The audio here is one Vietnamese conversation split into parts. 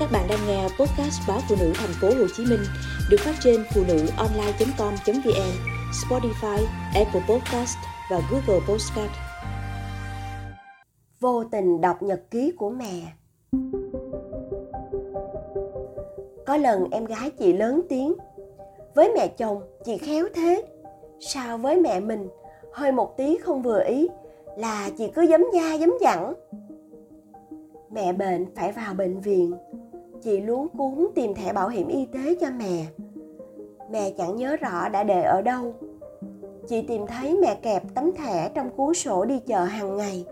Các bạn đang nghe podcast báo phụ nữ thành phố Hồ Chí Minh được phát trên phụ nữ online.com.vn, Spotify, Apple Podcast và Google Podcast. Vô tình đọc nhật ký của mẹ. Có lần em gái chị lớn tiếng Với mẹ chồng chị khéo thế Sao với mẹ mình hơi một tí không vừa ý là chị cứ giấm da giấm dẳng mẹ bệnh phải vào bệnh viện chị luống cuốn tìm thẻ bảo hiểm y tế cho mẹ. Mẹ chẳng nhớ rõ đã để ở đâu. Chị tìm thấy mẹ kẹp tấm thẻ trong cuốn sổ đi chợ hàng ngày.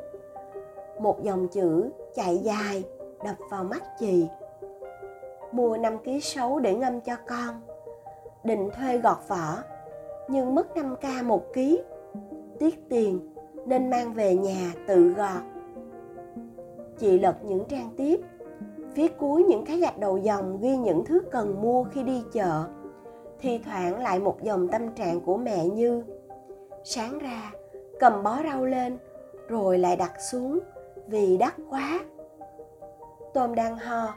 Một dòng chữ chạy dài, đập vào mắt chị. Mua 5 ký sấu để ngâm cho con. Định thuê gọt vỏ, nhưng mất 5 k một ký. Tiếc tiền, nên mang về nhà tự gọt. Chị lật những trang tiếp phía cuối những cái gạch đầu dòng ghi những thứ cần mua khi đi chợ thi thoảng lại một dòng tâm trạng của mẹ như, sáng ra, cầm bó rau lên, rồi lại đặt xuống, vì đắt quá. Tôm đang ho,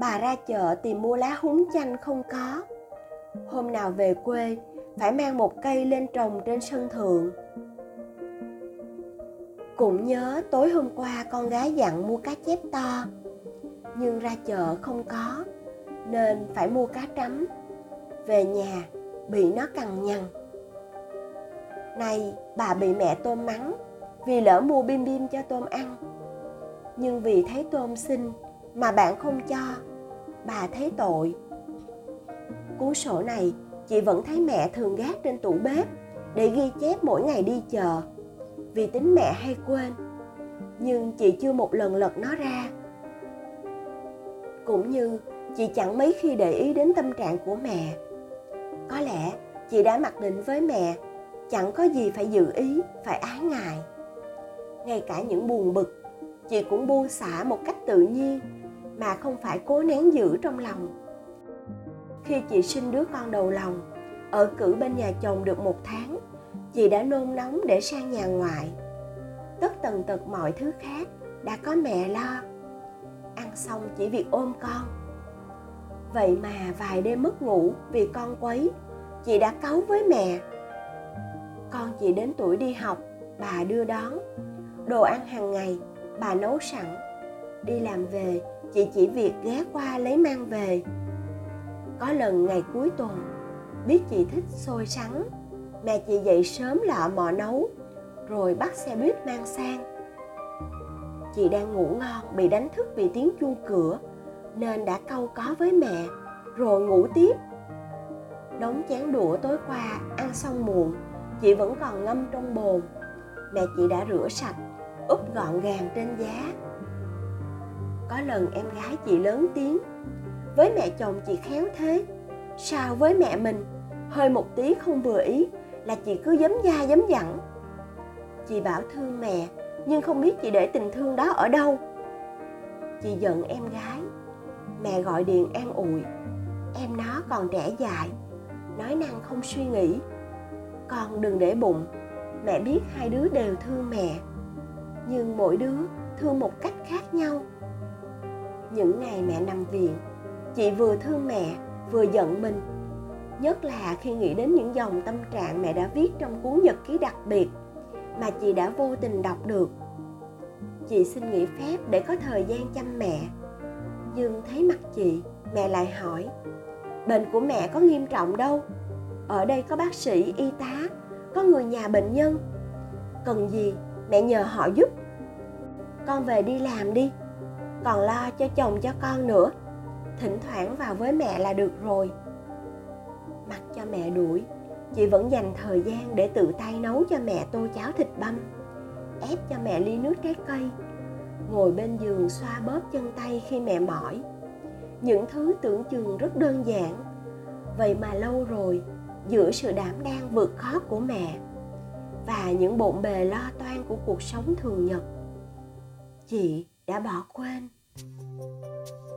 bà ra chợ tìm mua lá húng chanh không có. Hôm nào về quê, phải mang một cây lên trồng trên sân thượng. Cũng nhớ tối hôm qua con gái dặn mua cá chép to nhưng ra chợ không có, nên phải mua cá trắm. Về nhà, bị nó cằn nhằn. Nay, bà bị mẹ tôm mắng vì lỡ mua bim bim cho tôm ăn. Nhưng vì thấy tôm xinh mà bạn không cho, bà thấy tội. Cuốn sổ này, chị vẫn thấy mẹ thường gác trên tủ bếp để ghi chép mỗi ngày đi chợ. Vì tính mẹ hay quên, nhưng chị chưa một lần lật nó ra cũng như chị chẳng mấy khi để ý đến tâm trạng của mẹ. Có lẽ chị đã mặc định với mẹ, chẳng có gì phải dự ý, phải ái ngại. Ngay cả những buồn bực, chị cũng buông xả một cách tự nhiên mà không phải cố nén giữ trong lòng. Khi chị sinh đứa con đầu lòng, ở cử bên nhà chồng được một tháng, chị đã nôn nóng để sang nhà ngoại. Tất tần tật mọi thứ khác đã có mẹ lo ăn xong chỉ việc ôm con. Vậy mà vài đêm mất ngủ vì con quấy, chị đã cáu với mẹ. Con chị đến tuổi đi học, bà đưa đón. Đồ ăn hàng ngày, bà nấu sẵn. Đi làm về, chị chỉ việc ghé qua lấy mang về. Có lần ngày cuối tuần, biết chị thích xôi sắn, mẹ chị dậy sớm lọ mò nấu, rồi bắt xe buýt mang sang chị đang ngủ ngon, bị đánh thức vì tiếng chuông cửa, nên đã câu có với mẹ, rồi ngủ tiếp. Đống chén đũa tối qua, ăn xong muộn, chị vẫn còn ngâm trong bồn. Mẹ chị đã rửa sạch, úp gọn gàng trên giá. Có lần em gái chị lớn tiếng, với mẹ chồng chị khéo thế, sao với mẹ mình? Hơi một tí không vừa ý, là chị cứ giấm da giấm dẳng chị bảo thương mẹ nhưng không biết chị để tình thương đó ở đâu. Chị giận em gái. Mẹ gọi điện an ủi em nó còn trẻ dại. Nói năng không suy nghĩ. Con đừng để bụng. Mẹ biết hai đứa đều thương mẹ. Nhưng mỗi đứa thương một cách khác nhau. Những ngày mẹ nằm viện, chị vừa thương mẹ, vừa giận mình. Nhất là khi nghĩ đến những dòng tâm trạng mẹ đã viết trong cuốn nhật ký đặc biệt mà chị đã vô tình đọc được. Chị xin nghỉ phép để có thời gian chăm mẹ. Dương thấy mặt chị, mẹ lại hỏi, bệnh của mẹ có nghiêm trọng đâu. Ở đây có bác sĩ, y tá, có người nhà bệnh nhân. Cần gì mẹ nhờ họ giúp? Con về đi làm đi. Còn lo cho chồng cho con nữa. Thỉnh thoảng vào với mẹ là được rồi. Mặc cho mẹ đuổi chị vẫn dành thời gian để tự tay nấu cho mẹ tô cháo thịt băm, ép cho mẹ ly nước trái cây, ngồi bên giường xoa bóp chân tay khi mẹ mỏi. Những thứ tưởng chừng rất đơn giản, vậy mà lâu rồi giữa sự đảm đang vượt khó của mẹ và những bộn bề lo toan của cuộc sống thường nhật, chị đã bỏ quên.